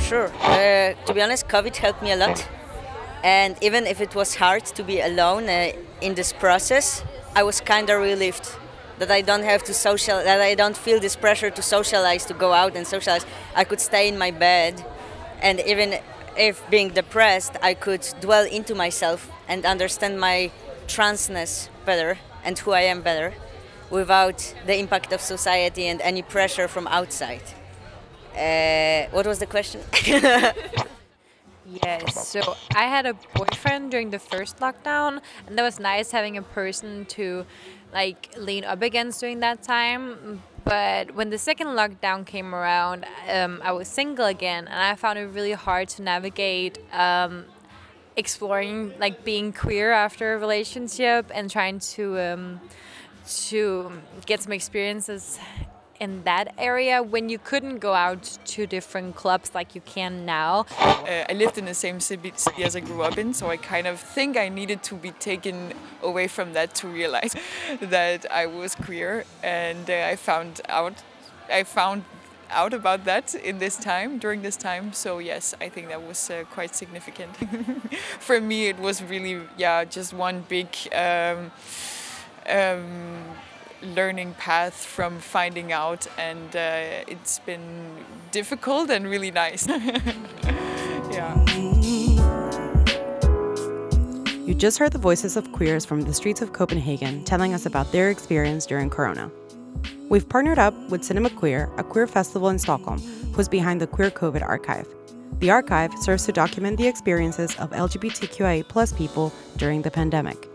sure. Uh, to be honest, COVID helped me a lot. And even if it was hard to be alone uh, in this process, I was kind of relieved that I don't have to social, that I don't feel this pressure to socialize, to go out and socialize. I could stay in my bed, and even if being depressed, I could dwell into myself and understand my transness better and who I am better without the impact of society and any pressure from outside. Uh, what was the question? Yes. So I had a boyfriend during the first lockdown, and that was nice having a person to like lean up against during that time. But when the second lockdown came around, um, I was single again, and I found it really hard to navigate um, exploring like being queer after a relationship and trying to um, to get some experiences in that area when you couldn't go out to different clubs like you can now? Uh, I lived in the same city as I grew up in, so I kind of think I needed to be taken away from that to realize that I was queer, and uh, I found out. I found out about that in this time during this time so yes i think that was uh, quite significant for me it was really yeah just one big um, um, learning path from finding out, and uh, it's been difficult and really nice. yeah. You just heard the voices of queers from the streets of Copenhagen telling us about their experience during Corona. We've partnered up with Cinema Queer, a queer festival in Stockholm, who's behind the Queer COVID Archive. The archive serves to document the experiences of LGBTQIA plus people during the pandemic.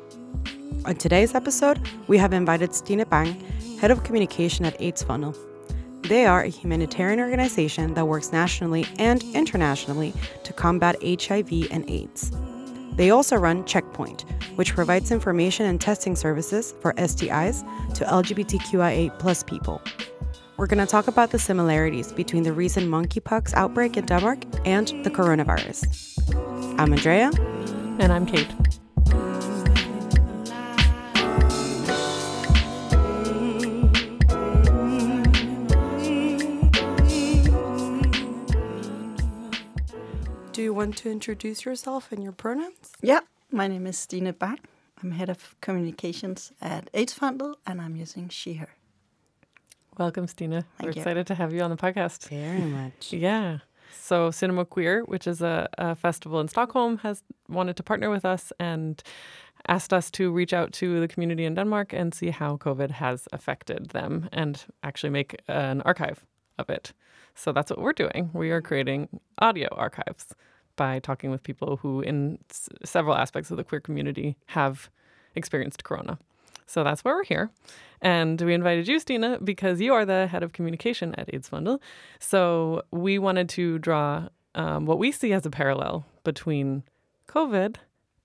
On today's episode, we have invited Stine Bang, Head of Communication at AIDS Fondet. They are a humanitarian organization that works nationally and internationally to combat HIV and AIDS. They also run Checkpoint, which provides information and testing services for STIs to LGBTQIA plus people. We're going to talk about the similarities between the recent monkeypox outbreak in Denmark and the coronavirus. I'm Andrea. And I'm Kate. Want to introduce yourself and your pronouns? Yeah, my name is Stine Bang. I'm head of communications at AIDS Fondet, and I'm using she, her. Welcome, Stine. We're you. excited to have you on the podcast. Very much. Yeah. So, Cinema Queer, which is a, a festival in Stockholm, has wanted to partner with us and asked us to reach out to the community in Denmark and see how COVID has affected them and actually make an archive of it. So that's what we're doing. We are creating audio archives by talking with people who, in s- several aspects of the queer community, have experienced Corona. So that's why we're here. And we invited you, Stine, because you are the head of communication at AIDS Fondet. So we wanted to draw um, what we see as a parallel between COVID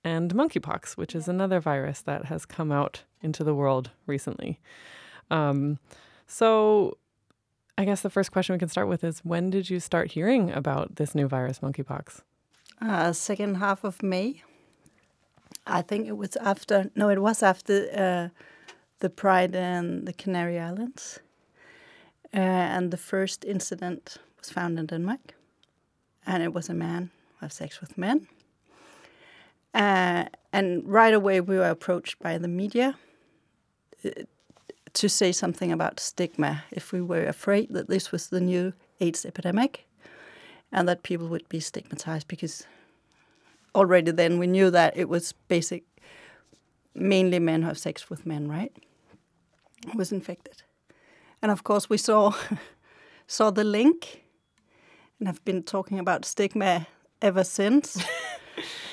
and monkeypox, which is another virus that has come out into the world recently. Um, so I guess the first question we can start with is when did you start hearing about this new virus, monkeypox? Uh, second half of May. I think it was after, no, it was after uh, the Pride in the Canary Islands. Uh, and the first incident was found in Denmark. And it was a man who had sex with men. Uh, and right away, we were approached by the media uh, to say something about stigma if we were afraid that this was the new AIDS epidemic and that people would be stigmatized because already then we knew that it was basic mainly men who have sex with men right? Was infected. And of course we saw saw the link and have been talking about stigma ever since.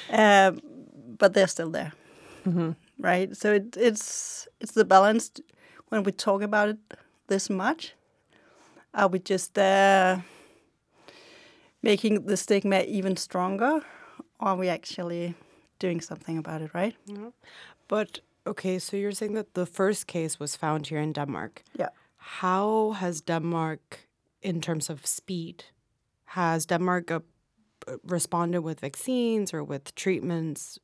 Um, but they're still there. Mm-hmm. right? So it, it's it's the balance when we talk about it this much are we just uh, making the stigma even stronger or are we actually doing something about it right But okay, so you're saying that the first case was found here in Denmark. yeah How has Denmark, in terms of speed, has Denmark uh, responded with vaccines or with treatments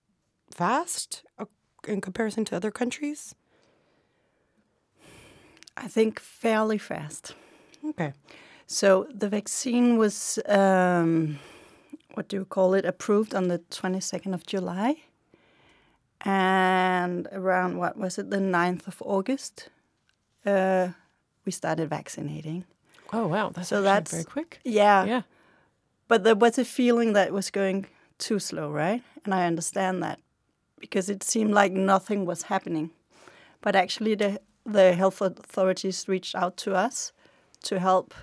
fast uh, in comparison to other countries? i think fairly fast Okay. So the vaccine was, um, what do you call it, approved on the 22nd of July. And around, what was it, the 9th of August, uh, we started vaccinating. Oh wow, that's So that's- very quick. Yeah. Yeah. But there was a feeling that it was going too slow, right? And I understand that because it seemed like nothing was happening. But actually, the, the health authorities reached out to us to help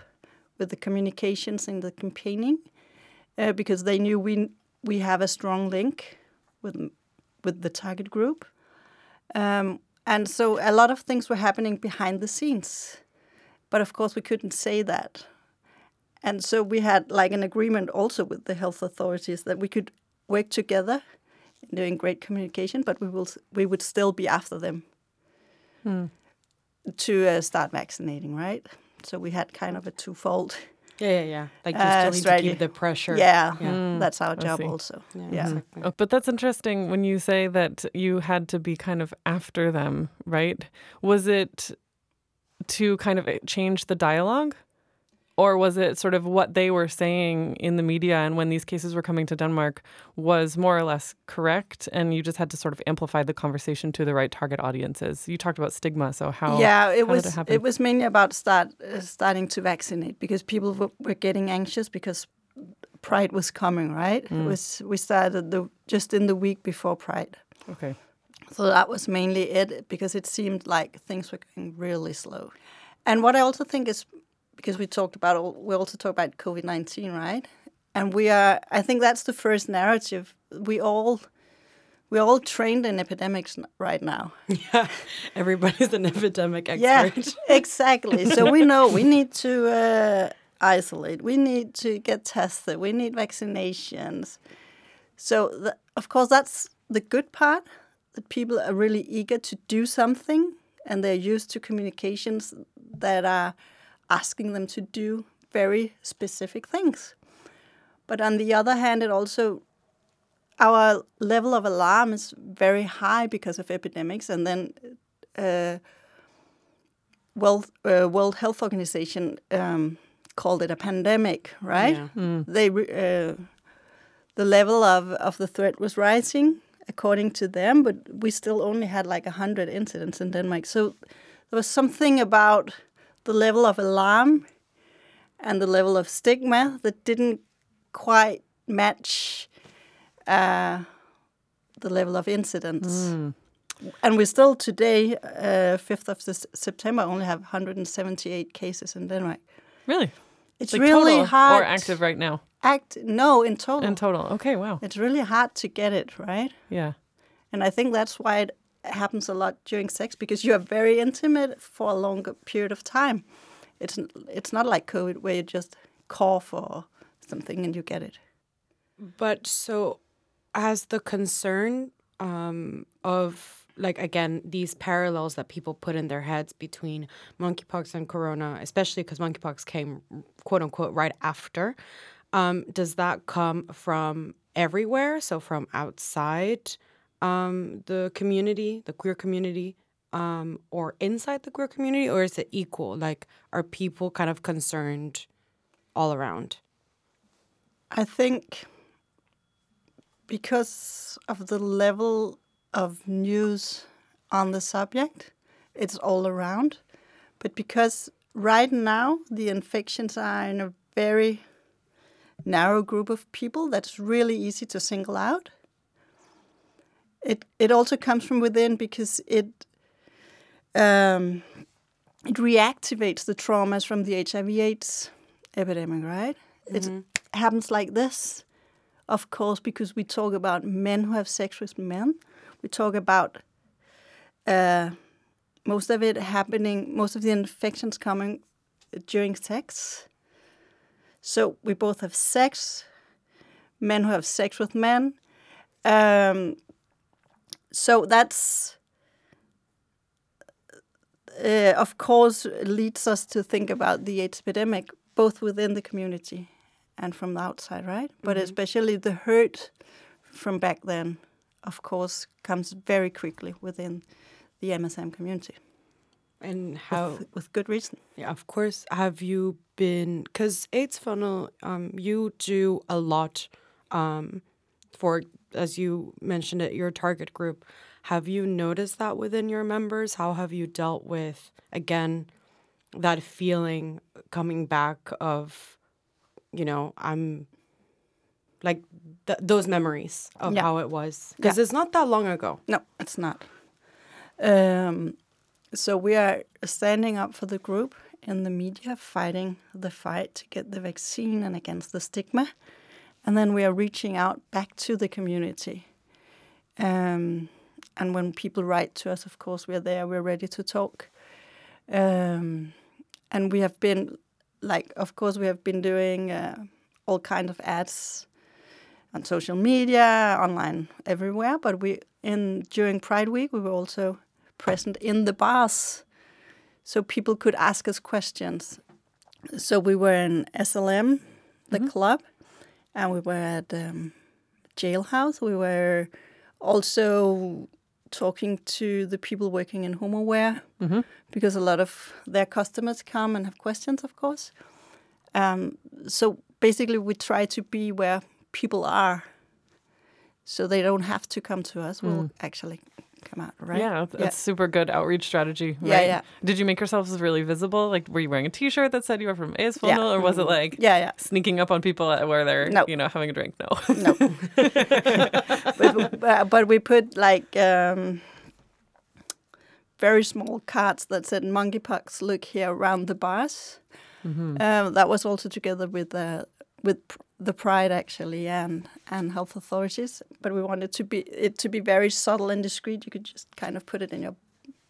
with the communications and the campaigning uh, because they knew we, we have a strong link with, with the target group. Um, and so a lot of things were happening behind the scenes. But of course, we couldn't say that and so we had like an agreement also with the health authorities that we could work together doing great communication, but we will we would still be after them to uh, start vaccinating, right? So we had kind of a twofold. Yeah, yeah, yeah. Like you Uh, still need to strategy. keep the pressure. Yeah, Yeah. Mm, mm. that's our job also. Yeah, Yeah. exactly. Mm. Oh, but that's interesting when you say that you had to be kind of after them, right? Was it to kind of eh, change the dialogue? Or was it sort of what they were saying in the media and when these cases were coming to Denmark was more or less correct and you just had to sort of amplify the conversation to the right target audiences? You talked about stigma, so how yeah, it how was it happen? was mainly about start uh, starting to vaccinate because people were, were getting anxious because Pride was coming, right? Mm. It was we started the just in the week before Pride. Okay. So that was mainly it because it seemed like things were going really slow. And what I also think is because we talked about all- we also talk about COVID nineteen, right? And we are I think that's the first narrative. We all we're all trained in epidemics right now. Yeah. Everybody's an epidemic expert. Yeah, exactly. So we know we need to uh, isolate. We need to get tested. We need vaccinations. So th- of course that's the good part that people are really eager to do something, and they're used to communications that are asking them to do very specific things. But on the other hand, it also our level of alarm is very high because of epidemics, and then. Uh, World uh, World Health Organization um, called it a pandemic, right? Yeah. They re- uh, the level of, of the threat was rising according to them, but we still only had like hundred incidents in Denmark. So there was something about the level of alarm and the level of stigma that didn't quite match uh, the level of incidents. And we still today, uh, 5th of September, only have 178 cases in Denmark. Really? It's Like really total hard. or active right now? Act no in total. In total. Okay, wow. it's really hard to get it right, Yeah. and I think that's why it happens a lot during sex because you are very intimate for a longer period of time. It's it's not like COVID where you just cough or something and you get it. But so, as the concern um, of like again these parallels that people put in their heads between monkeypox and corona, especially because monkeypox came quote unquote right after, um, does that come from everywhere? So from outside um, the community, the queer community, um, or inside the queer community, or is it equal? Like, are people kind of concerned all around? I think because of the level of news on the subject, it's all around. But because right now the infections are in a very narrow group of people that's really easy to single out. It it also comes from within because it um, it reactivates the traumas from the HIV/AIDS epidemic, right? It happens like this, of course, because we talk about men who have sex with men. We talk about uh, most of it happening, most of the infections coming during sex. So we both have sex, men who have sex with men. Um, so that's, uh, of course, leads us to think about the AIDS epidemic, both within the community and from the outside, right? But especially the hurt from back then, of course, comes very quickly within the MSM community. And how? with, with good reason. Yeah, of course. Have you been? Because AIDS Fondet, um, you do a lot um, for, as you mentioned it, your target group. Have you noticed that within your members? How have you dealt with again that feeling coming back of, you know, I'm like th- those memories of Yeah. how it was because Yeah. it's not that long ago. No, it's not. Um, so we are standing up for the group in the media, fighting the fight to get the vaccine and against the stigma, and then we are reaching out back to the community. Um, and when people write to us, of course, we're there. We're ready to talk. Um, and we have been, like, of course, we have been doing uh, all kind of ads on social media, online, everywhere. But we in during Pride Week, we were also present in the bars, so people could ask us questions. So we were in SLM, the club, and we were at um, jailhouse. We were also talking to the people working in HomeAware because a lot of their customers come and have questions, of course. Um, so basically, we try to be where people are, so they don't have to come to us. We'll actually come out, right? Yeah, that's super good outreach strategy. Yeah, right? yeah. Did you make yourselves really visible? Like, were you wearing a T-shirt that said you were from AIDS Yeah. Or was it like Yeah, yeah. sneaking up on people where they're, No. you know, having a drink? No. No. but, but, we put like um, very small cards that said monkeypox, look here around the bars. Um, that was also together with the with the Pride actually and and health authorities. But we wanted to be it to be very subtle and discreet. You could just kind of put it in your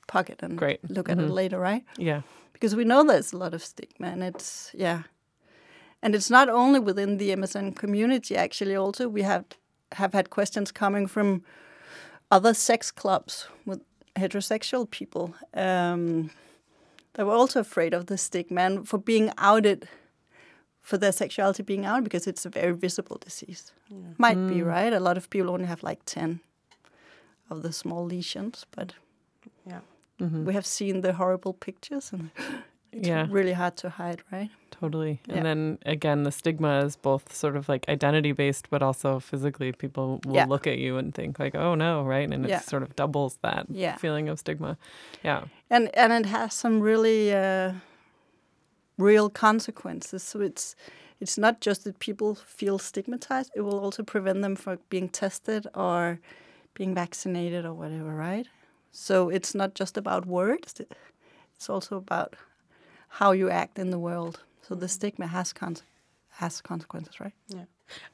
pocket and Great. look at it later, right? yeah. because we know there's a lot of stigma and it's yeah and it's not only within the MSM community actually also we have have had questions coming from other sex clubs with heterosexual people um, they were also afraid of the stigma and for being outed for their sexuality being out because it's a very visible disease might be right a lot of people only have like 10 of the small lesions but Yeah. we have seen the horrible pictures and it's Yeah. really hard to hide, right? Totally. Yeah. And then again, the stigma is both sort of like identity based, but also physically. People will Yeah. look at you and think like, "Oh no," right? And it Yeah. sort of doubles that Yeah. feeling of stigma. Yeah. And and it has some really uh, real consequences. So it's it's not just that people feel stigmatized; it will also prevent them from being tested or being vaccinated or whatever, right? So it's not just about words; it's also about how you act in the world. So the stigma has con- has consequences, right? Yeah,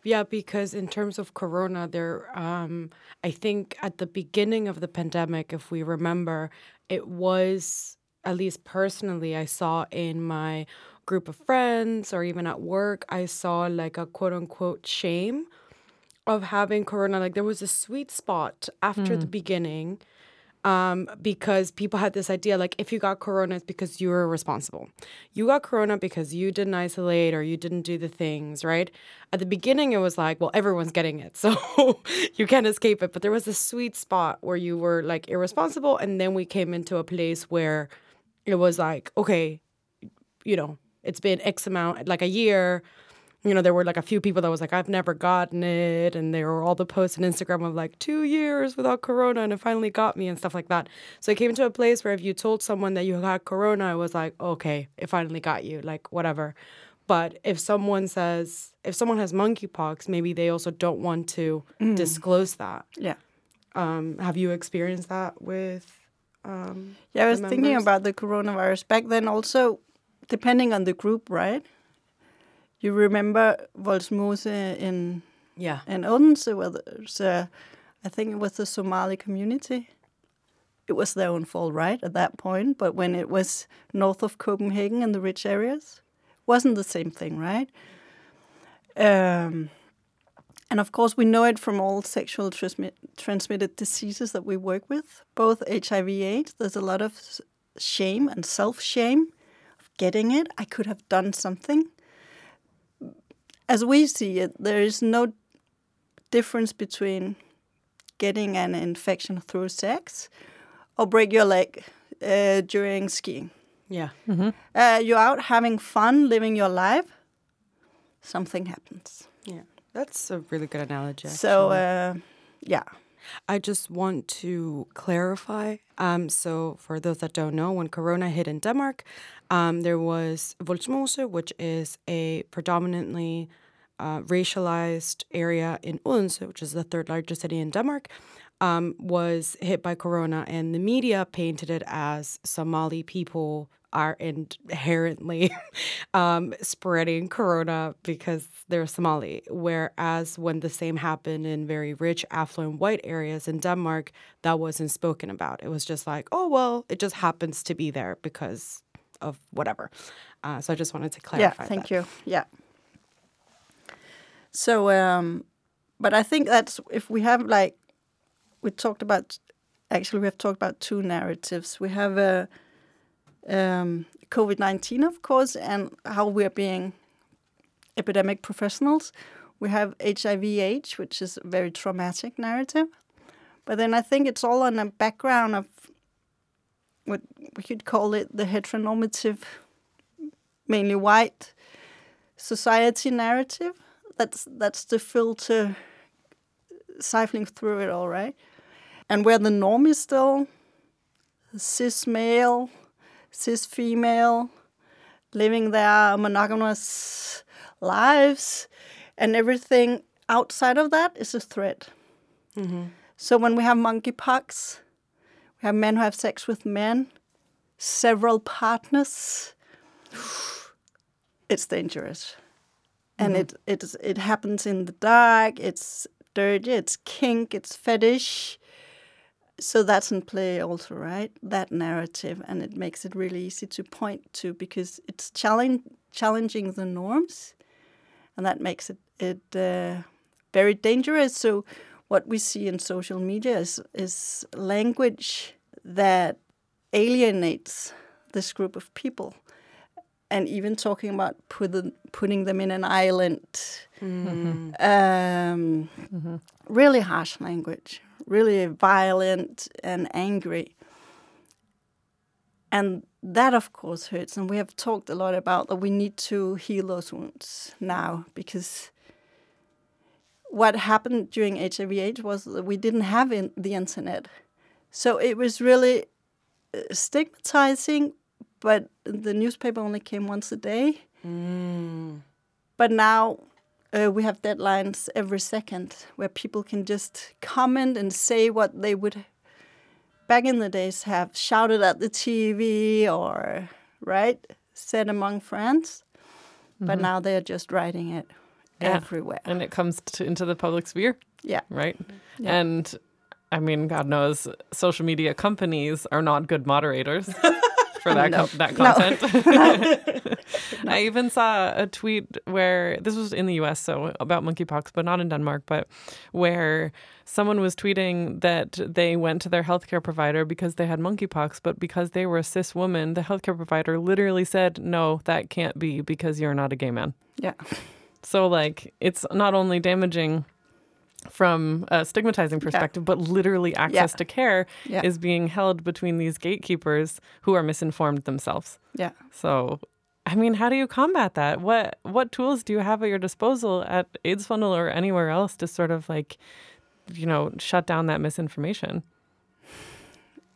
Yeah, because in terms of Corona, there, um, I think at the beginning of the pandemic, if we remember, it was at least personally, I saw in my group of friends or even at work, I saw like a quote unquote shame of having Corona. Like there was a sweet spot after the beginning. Um, because people had this idea like if you got corona it's because you were responsible you got corona because you didn't isolate or you didn't do the things right at the beginning it was like well everyone's getting it so you can't escape it but there was a sweet spot where you were like irresponsible and then we came into a place where it was like okay you know it's been x amount like a year you know, there were like a few people that was like, I've never gotten it. And there were all the posts on Instagram of like two years without Corona and it finally got me and stuff like that. So it came to a place where if you told someone that you had Corona, it was like, okay, it finally got you, like whatever. But if someone says, if someone has monkeypox, maybe they also don't want to disclose that. Yeah. Um, have you experienced that with? Um, Yeah, I was thinking about the coronavirus back then. Also, depending on the group, right? You remember Vollsmose in yeah. in Odense, where there's, uh, I think it was the Somali community. It was their own fault, right, at that point. But when it was north of Copenhagen in the rich areas, wasn't the same thing, right? Um, and of course, we know it from all sexual transmit, transmitted diseases that we work with, both HIV/AIDS. There's a lot of shame and self-shame of getting it. I could have done something. As we see it, there is no difference between getting an infection through sex or break your leg uh, during skiing. Yeah. Uh, you're out having fun, living your life. Something happens. Yeah. That's a really good analogy. So, uh, yeah. I just want to clarify. Um, so, for those that don't know, when Corona hit in Denmark, um, there was Vollsmose, which is a predominantly uh, racialized area in Odense, which is the third largest city in Denmark, um, was hit by Corona, and the media painted it as Somali people are inherently um, spreading Corona because they're Somali. Whereas when the same happened in very rich, affluent white areas in Denmark, that wasn't spoken about. It was just like, oh, well, it just happens to be there because of whatever. Uh, so I just wanted to clarify. yeah, thank that. you. Yeah. So, um, but I think that's if we have like we talked about. Actually, we have talked about two narratives. We have a um, COVID nineteen, of course, and how we are being epidemic professionals. We have HIV/AIDS, which is a very traumatic narrative. But then I think it's all on a background of what we could call it the heteronormative, mainly white society narrative. That's that's the filter siphoning through it all, right? And where the norm is still cis male, cis female, living their monogamous lives, and everything outside of that is a threat. Mm-hmm. So when we have monkeypox, we have men who have sex with men, several partners. It's dangerous, and mm-hmm. it it is- it happens in the dark. It's dirty. It's kink. It's fetish. So that's in play also, right? That narrative, and it makes it really easy to point to because it's challenge, challenging the norms, and that makes it it uh, very dangerous. So what we see in social media is is language that alienates this group of people, and even talking about put putting them in an island. Um, Really harsh language, really violent and angry. And that, of course, hurts. And we have talked a lot about that we need to heal those wounds now because what happened during HIV/AIDS was that we didn't have in the internet, so it was really uh, stigmatizing. But the newspaper only came once a day. But now uh, we have deadlines every second where people can just comment and say what they would back in the days have shouted at the TV or right said among friends. But now they are just writing it Yeah. everywhere. and it comes to, into the public sphere, Yeah. right? Yeah. And I mean, God knows, social media companies are not good moderators for that No. com- that No. content. I even saw a tweet where this was in the U.S., so about monkeypox, but not in Denmark, but where someone was tweeting that they went to their healthcare provider because they had monkeypox, but because they were a cis woman, the healthcare provider literally said, "No, that can't be because you're not a gay man." Yeah. So like it's not only damaging from a stigmatizing perspective, but literally access to care Yeah. is being held between these gatekeepers who are misinformed themselves. Yeah. So I mean, how do you combat that? What what tools do you have at your disposal at AIDS Fondet or anywhere else to sort of like, you know, shut down that misinformation?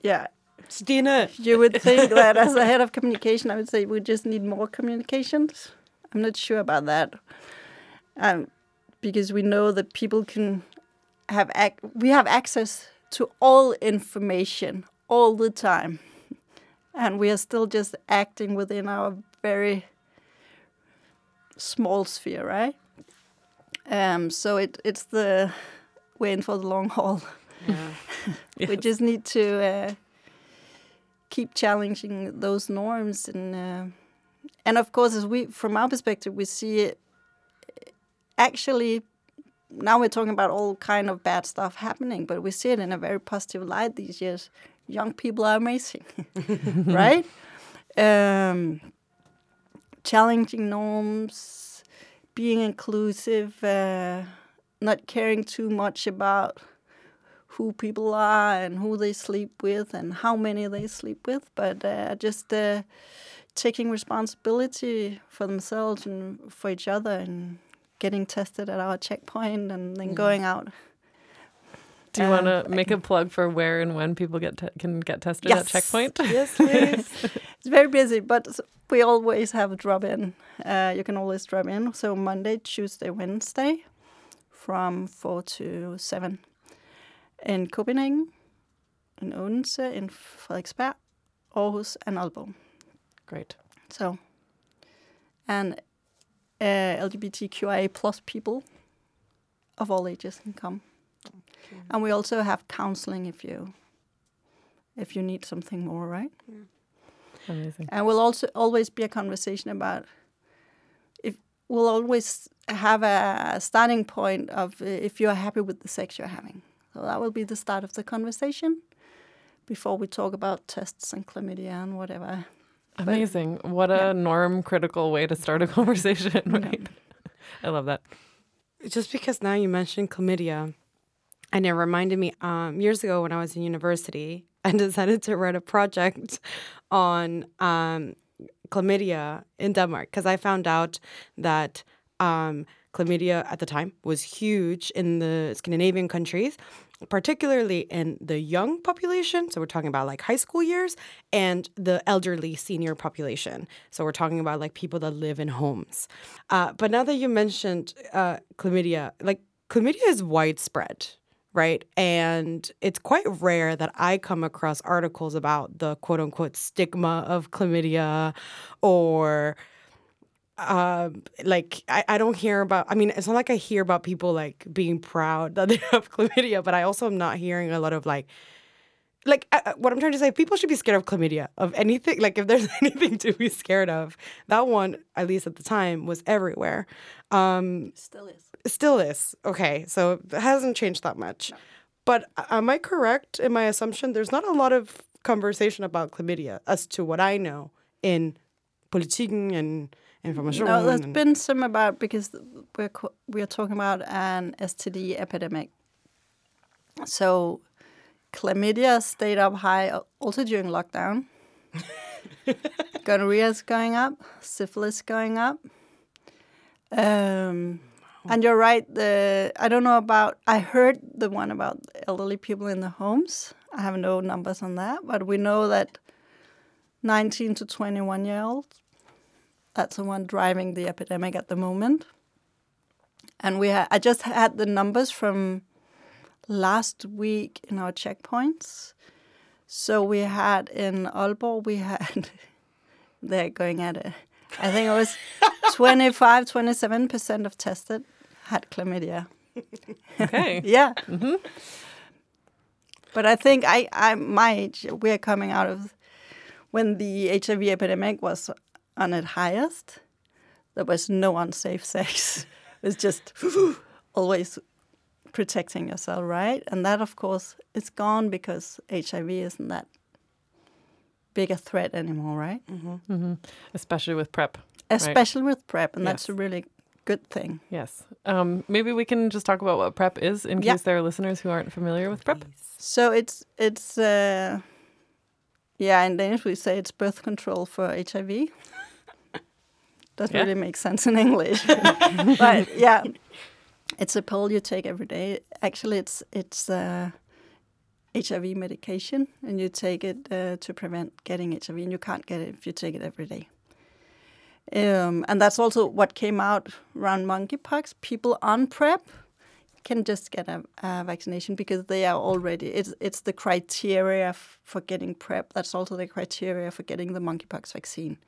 Yeah. Stine. You would think that as a head of communication, I would say we just need more communications. I'm not sure about that. Um, because we know that people can have ac- we have access to all information all the time, and we are still just acting within our very small sphere, right? Um, so it it's the we're in for the long haul. we Yes. just need to uh, keep challenging those norms and uh, and of course as we from our perspective we see it actually now we're talking about all kind of bad stuff happening but we see it in a very positive light these years. Young people are amazing right? Um, challenging norms being inclusive uh, not caring too much about who people are and who they sleep with and how many they sleep with, but uh, just uh, taking responsibility for themselves and for each other and getting tested at our checkpoint and then going out. Do you want to make a plug for where and when people get te- can get tested at checkpoint? yes, please. it's very busy, but we always have a drop in. Uh, you can always drop in. So Monday, Tuesday, Wednesday, from four to seven, in Copenhagen, in Odense, in Frederiksberg, Aarhus, and Aalborg. Great. So, and uh, LGBTQIA plus people of all ages can come, and we also have counseling if you if you need something more, right? Amazing. And we'll also always be a conversation about if we'll always have a starting point of uh, if you're happy with the sex you're having. So that will be the start of the conversation before we talk about tests and chlamydia and whatever. Amazing. What a yeah. norm critical way to start a conversation, right? I love that. just because now you mentioned chlamydia, and it reminded me um, years ago when I was in university, I decided to write a project on um, chlamydia in Denmark because I found out that um, chlamydia at the time was huge in the Scandinavian countries, particularly in the young population. So we're talking about like high school years and the elderly senior population. So we're talking about like people that live in homes. Uh, but now that you mentioned uh, chlamydia, like chlamydia is widespread. Right. And it's quite rare that I come across articles about the quote unquote stigma of chlamydia or uh, like I, I don't hear about i mean it's not like i hear about people like being proud that they have chlamydia but i also am not hearing a lot of like like uh, what i'm trying to say people should be scared of chlamydia of anything like if there's anything to be scared of. That one at least at the time was everywhere. Um Still is. still is. Okay so it hasn't changed that much. But am i correct in my assumption? There's not a lot of conversation about chlamydia as to what i know in politiken and information No, there's been some about because we're we're talking about an STD epidemic. So, chlamydia stayed up high also during lockdown. Gonorrhea is going up, syphilis going up. Um, and you're right. The I don't know about. I heard the one about elderly people in the homes. I have no numbers on that, but we know that 19 to 21 year olds that's the one driving the epidemic at the moment. And we ha- I just had the numbers from last week in our checkpoints. So we had in Aalborg, we had, they're going at it. I think it was 25, 27% of tested had chlamydia. Okay. Yeah. Mm-hmm. But I think I, I, my age, we're coming out of when the HIV epidemic was on its highest. There was no unsafe sex. It was just always protecting yourself, right? And that, of course, is gone because HIV isn't that big a threat anymore, right? Especially with PrEP. Especially with PrEP, and that's a really good thing. Yes. Um, maybe we can just talk about what PrEP is in Yeah. case there are listeners who aren't familiar with PrEP. So it's it's uh, yeah, in Danish we say it's birth control for HIV. Doesn't Yeah. really make sense in English, but yeah, it's a pill you take every day. Actually, it's it's uh, HIV medication, and you take it uh, to prevent getting HIV, and you can't get it if you take it every day. Um, and that's also what came out around monkeypox. People on PrEP can just get a, a vaccination because they are already it's it's the criteria f- for getting PrEP. That's also the criteria for getting the monkeypox vaccine.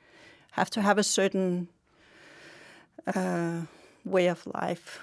Have to have a certain uh, way of life.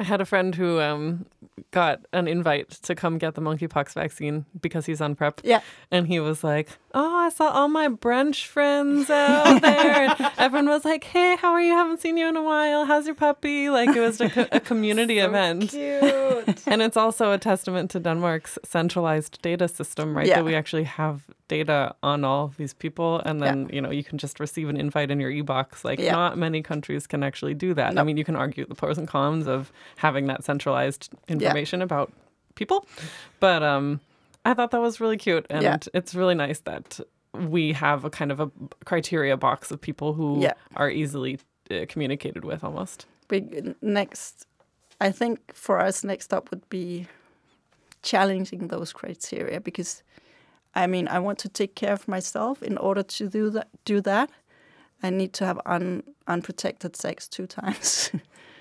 I had a friend who um, got an invite to come get the monkeypox vaccine because he's on PrEP. Yeah. And he was like, Oh, I saw all my brunch friends out there. and everyone was like, Hey, how are you? Haven't seen you in a while. How's your puppy? Like it was a, co- a community event. Cute. And it's also a testament to Denmark's centralized data system, right? Yeah. That we actually have data on all of these people. And then, you know, you can just receive an invite in your e-box. Like Yeah. not many countries can actually do that. I mean, you can argue the pros and cons of having that centralized information about people. But um, I thought that was really cute, and Yeah. it's really nice that we have a kind of a criteria box of people who Yeah. are easily uh, communicated with, almost. big next i think for us next up would be challenging those criteria because i mean i want to take care of myself. In order to do that do that i need to have un, unprotected sex two times.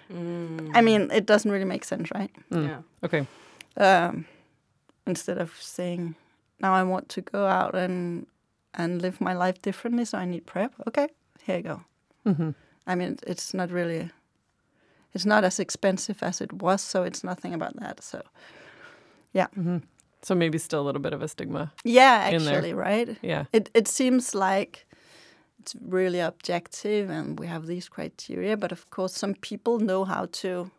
I mm. mean it doesn't really make sense right? Mm. Yeah. Okay. um, instead of saying now i want to go out and and live my life differently so i need prep okay here you go. Mm-hmm. I mean it's not really it's not as expensive as it was so it's nothing about that so yeah mm-hmm. So maybe still a little bit of a stigma. yeah actually right Yeah. it, it seems like it's really objective and we have these criteria but of course some people know how to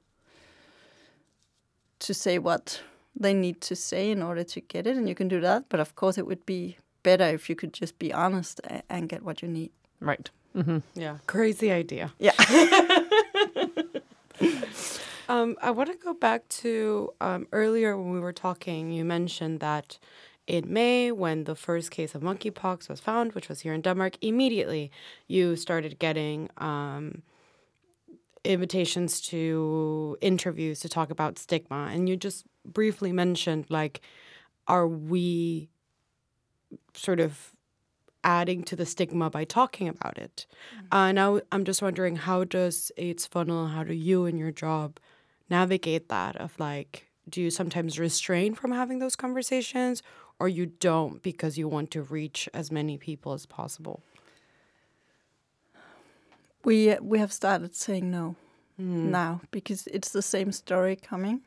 to say what they need to say in order to get it and you can do that but of course it would be better if you could just be honest and get what you need Right. Mhm. Yeah. Crazy idea. yeah Um, I want to go back to um, earlier when we were talking. You mentioned that in May, when the first case of monkeypox was found, which was here in Denmark, immediately you started getting um, invitations to interviews to talk about stigma. And you just briefly mentioned, like, are we sort of adding to the stigma by talking about it? Uh, now I'm just wondering, how does AIDS Fondet, how do you and your job navigate that of like, do you sometimes restrain from having those conversations or you don't because you want to reach as many people as possible? we we have started saying no mm. now because it's the same story coming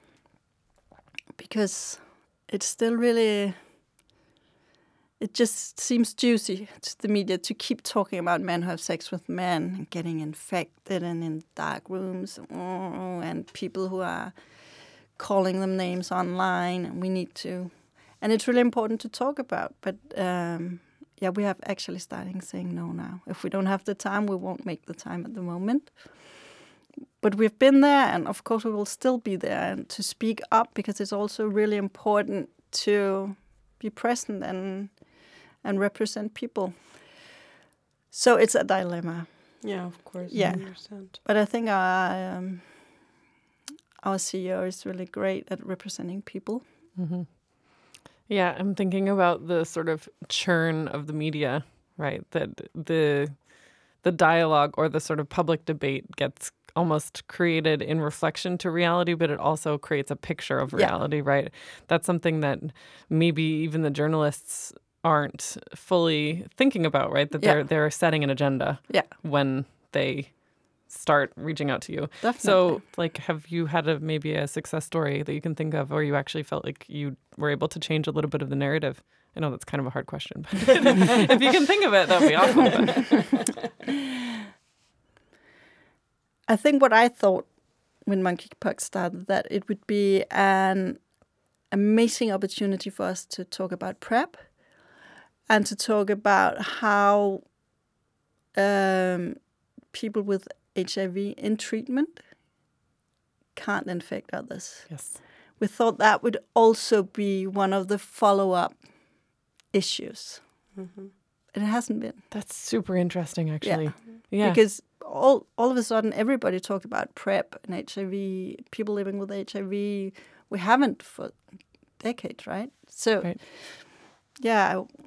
because it's still really it just seems juicy to the media to keep talking about men who have sex with men and getting infected and in dark rooms oh, and people who are calling them names online and we need to and it's really important to talk about but um, yeah we have actually starting saying no now. If we don't have the time we won't make the time at the moment. But we've been there and of course we will still be there and to speak up because it's also really important to be present and and represent people so it's a dilemma Yeah, of course. Yeah. I understand. but i think our um, our ceo is really great at representing people Yeah, I'm thinking about the sort of churn of the media, right? That the the dialogue or the sort of public debate gets almost created in reflection to reality, but it also creates a picture of Yeah. reality, right? That's something that maybe even the journalists aren't fully thinking about, right? That Yeah. they're they're setting an agenda yeah when they start reaching out to you. Definitely. So, like, have you had a maybe a success story that you can think of, or you actually felt like you were able to change a little bit of the narrative? I know that's kind of a hard question, but if you can think of it, that'd be awesome. I think what I thought when monkeypox started that it would be an amazing opportunity for us to talk about prep and to talk about how um, people with HIV in treatment can't infect others. yes, We thought that would also be one of the follow-up issues. It hasn't been. that's super interesting, actually. Yeah, because all all of a sudden everybody talked about PrEP and HIV, people living with HIV. We haven't for decades, right? So, Right. yeah, I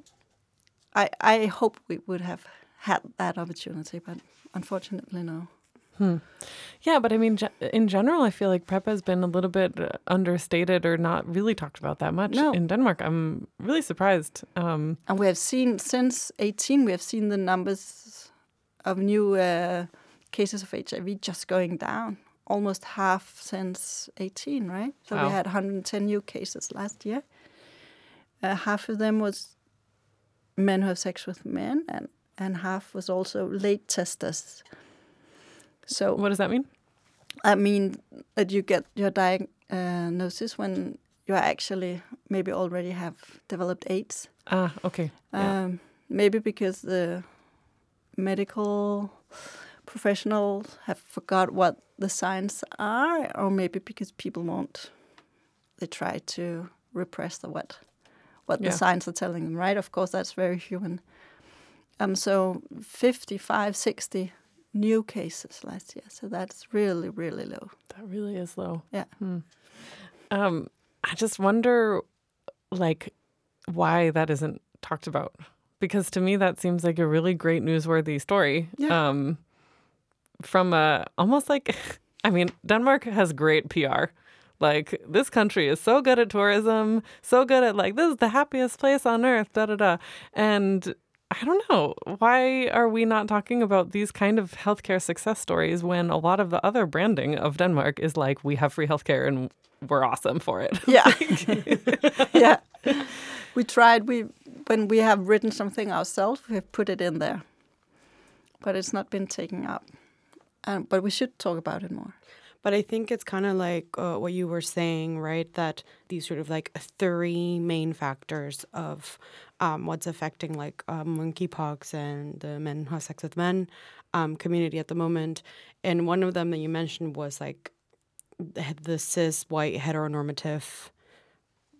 I I hope we would have had that opportunity, but unfortunately, no. Hmm. yeah, but I mean, in general, I feel like PrEP has been a little bit uh, understated or not really talked about that much No. in Denmark. I'm really surprised. Um, And we have seen since 18, we have seen the numbers of new uh, cases of HIV just going down, almost half since 18, right? So Wow. we had 110 new cases last year. Uh, half of them was men who have sex with men, and, and half was also late testers. So what does that mean? I mean that you get your diagnosis when you actually maybe already have developed AIDS. Ah, okay. Yeah. Um, maybe because the medical professionals have forgot what the signs are, or maybe because people won't they try to repress the what what Yeah. the signs are telling them, right? Of course, that's very human. Um, so 55, 60 new cases last year. So that's really, really low. That really is low. Yeah. Um, I just wonder, like, why that isn't talked about. Because to me, that seems like a really great newsworthy story. Yeah. Um, from a almost like, I mean, Denmark has great PR. Like this country is so good at tourism, so good at like this is the happiest place on earth, da da da. And I don't know why are we not talking about these kind of healthcare success stories when a lot of the other branding of Denmark is like we have free healthcare and we're awesome for it. Yeah. yeah. We tried we when we have written something ourselves, we have put it in there. But it's not been taken up. Um, but we should talk about it more. But I think it's kind of like uh, what you were saying, right? That these sort of like three main factors of um, what's affecting like um, monkeypox and the men who have sex with men um, community at the moment. And one of them that you mentioned was like the cis white heteronormative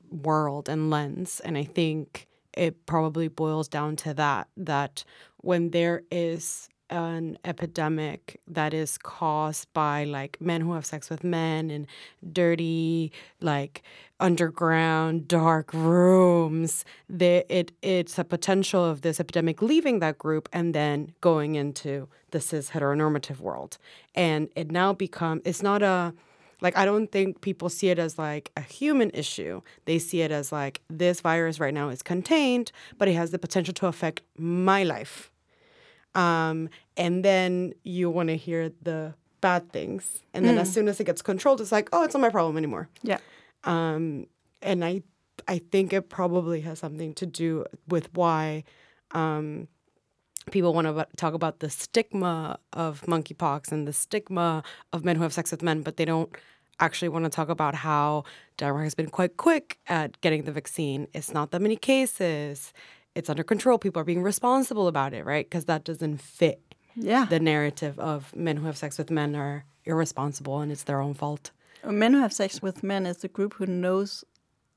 world and lens. And I think it probably boils down to that that when there is an epidemic that is caused by like men who have sex with men and dirty like underground dark rooms there it it's a potential of this epidemic leaving that group and then going into the cis heteronormative world. And it now become it's not a like i don't think people see it as like a human issue. They see it as like this virus right now is contained but it has the potential to affect my life um, and then you want to hear the bad things and then as soon as it gets controlled it's like oh it's not my problem anymore Yeah. um, and I I think it probably has something to do with why um, people want to talk about the stigma of monkeypox and the stigma of men who have sex with men, but they don't actually want to talk about how Denmark has been quite quick at getting the vaccine. It's not that many cases. It's under control. People are being responsible about it, right? Because that doesn't fit Yeah. the narrative of men who have sex with men are irresponsible and it's their own fault. Men who have sex with men is the group who knows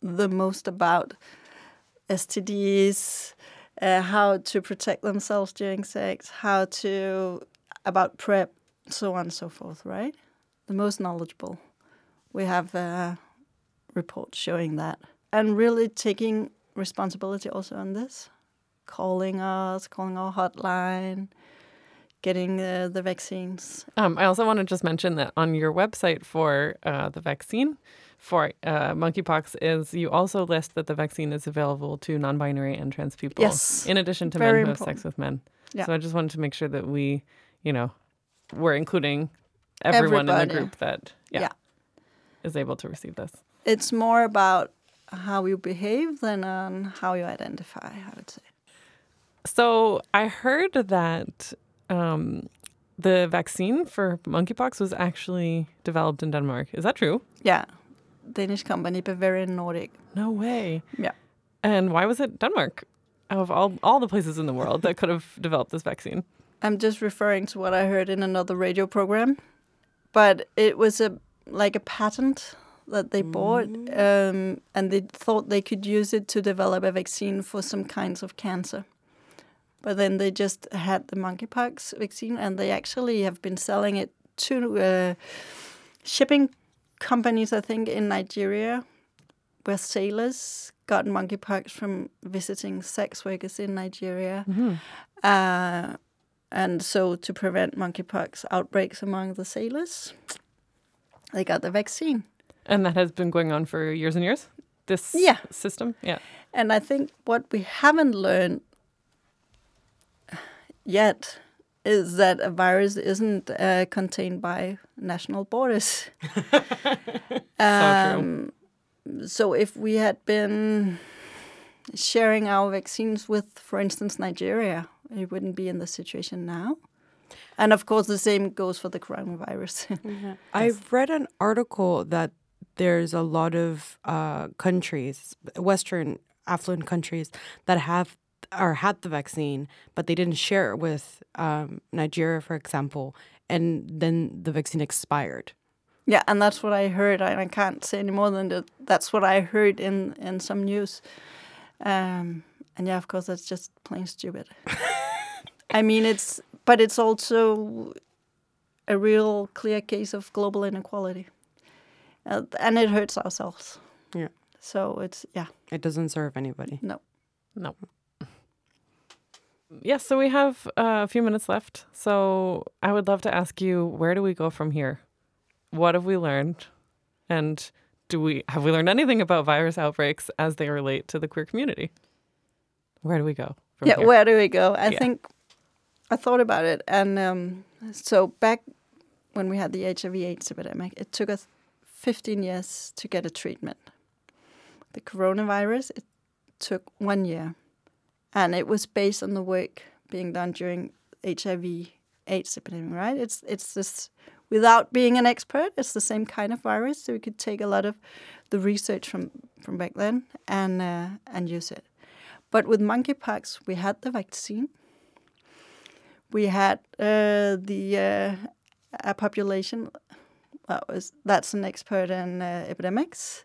the most about STDs, uh, how to protect themselves during sex, how to about PrEP, so on and so forth. Right, the most knowledgeable. We have uh, reports showing that, and really taking responsibility also on this, calling us, calling our hotline, getting uh, the vaccines. Um, I also want to just mention that on your website for uh, the vaccine for uh, monkeypox is you also list that the vaccine is available to non-binary and trans people. Yes. In addition to Very men who have sex with men. Yeah. So I just wanted to make sure that we, you know, we're including everyone in the group that yeah, Yeah. is able to receive this. it's more about how you behave than on how you identify, I would say. So I heard that um, the vaccine for monkeypox was actually developed in Denmark. Is that true? Yeah. Danish company, Bavarian Nordic. No way. Yeah. And why was it Denmark? Out of all, all the places in the world that could have developed this vaccine. I'm just referring to what I heard in another radio program. But it was a like a patent that they bought um, and they thought they could use it to develop a vaccine for some kinds of cancer. But then they just had the monkeypox vaccine and they actually have been selling it to uh, shipping companies, I think, in Nigeria, where sailors got monkeypox from visiting sex workers in Nigeria. Uh, and so, to prevent monkeypox outbreaks among the sailors, they got the vaccine. And that has been going on for years and years? This Yeah. system? Yeah. And I think what we haven't learned yet is that a virus isn't uh, contained by national borders. so true. so if we had been sharing our vaccines with, for instance, Nigeria, it wouldn't be in the situation now. And of course, the same goes for the coronavirus. I've read an article that there's a lot of uh, countries, Western affluent countries, that have or had the vaccine, but they didn't share it with um, Nigeria, for example, and then the vaccine expired. Yeah, and that's what I heard. I, I can't say any more than that. That's what I heard in in some news. Um, and yeah, of course, that's just plain stupid. I mean, it's but it's also a real clear case of global inequality, and it hurts ourselves. Yeah. So it's yeah, It doesn't serve anybody. no. No. Yes, so we have uh, a few minutes left. So I would love to ask you, where do we go from here? What have we learned? And do we have we learned anything about virus outbreaks as they relate to the queer community? Where do we go from yeah, here? where do we go? I Yeah. think I thought about it, and um, so back when we had the HIV/AIDS epidemic, it took us 15 years to get a treatment. The coronavirus, it took one year, and it was based on the work being done during HIV/AIDS epidemic. Right? It's it's this without being an expert, it's the same kind of virus, so we could take a lot of the research from from back then and uh, and use it. But with monkeypox, we had the vaccine. We had uh, the uh, a population that was that's an expert in uh, epidemics.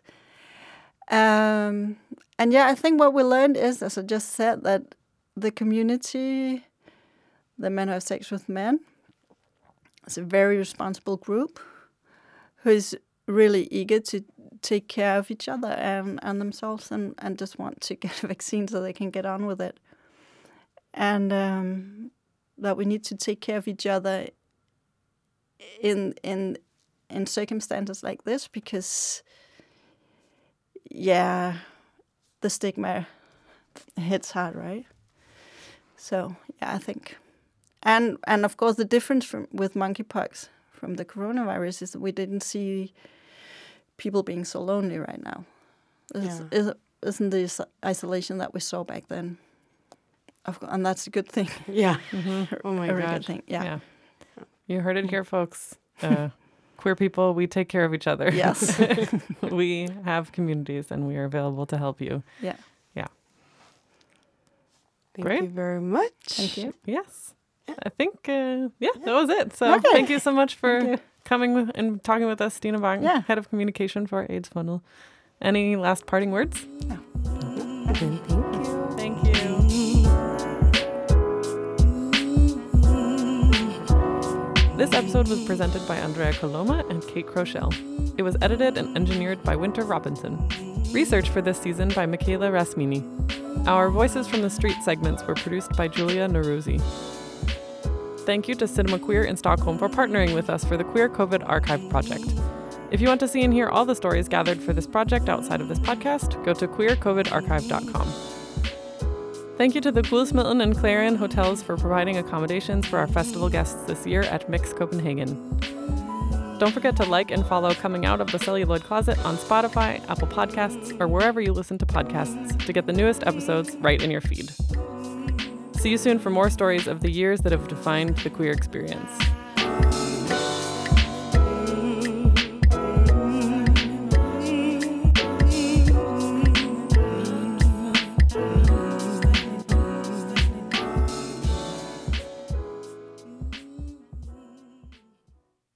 Um, and yeah, I think what we learned is, as I just said, that the community, the men who have sex with men, is a very responsible group who is really eager to take care of each other and, and themselves and, and just want to get a vaccine so they can get on with it. And um, that we need to take care of each other in in in circumstances like this because yeah, the stigma hits hard, right? So yeah, I think, and and of course the difference from with monkeypox from the coronavirus is that we didn't see people being so lonely right now. This Yeah. is, isn't the isolation that we saw back then? Of course, and that's a good thing. Yeah. Oh my a god. good thing. Yeah. Yeah. You heard it here, folks. Uh, queer people, we take care of each other. Yes. we have communities and we are available to help you. Yeah. Yeah. Thank Great. you very much. Thank you. Yes. I think, uh, yeah, that was it. So Okay. thank you so much for coming and talking with us, Stine Bang, Yeah. Head of Communication for AIDS Fondet. Any last parting words? Again, thank you. Thank you. This episode was presented by Andrea Coloma and Kate Crochelle. It was edited and engineered by Winter Robinson. Research for this season by Michaela Rasmini. Our Voices from the Street segments were produced by Julia Neruzzi. Thank you to Cinema Queer in Stockholm for partnering with us for the Queer COVID Archive project. If you want to see and hear all the stories gathered for this project outside of this podcast, go to queercovidarchive.com. Thank you to the Guldsmeden and Clarion hotels for providing accommodations for our festival guests this year at Mix Copenhagen. Don't forget to like and follow Coming Out of the Celluloid Closet on Spotify, Apple Podcasts, or wherever you listen to podcasts to get the newest episodes right in your feed. See you soon for more stories of the years that have defined the queer experience.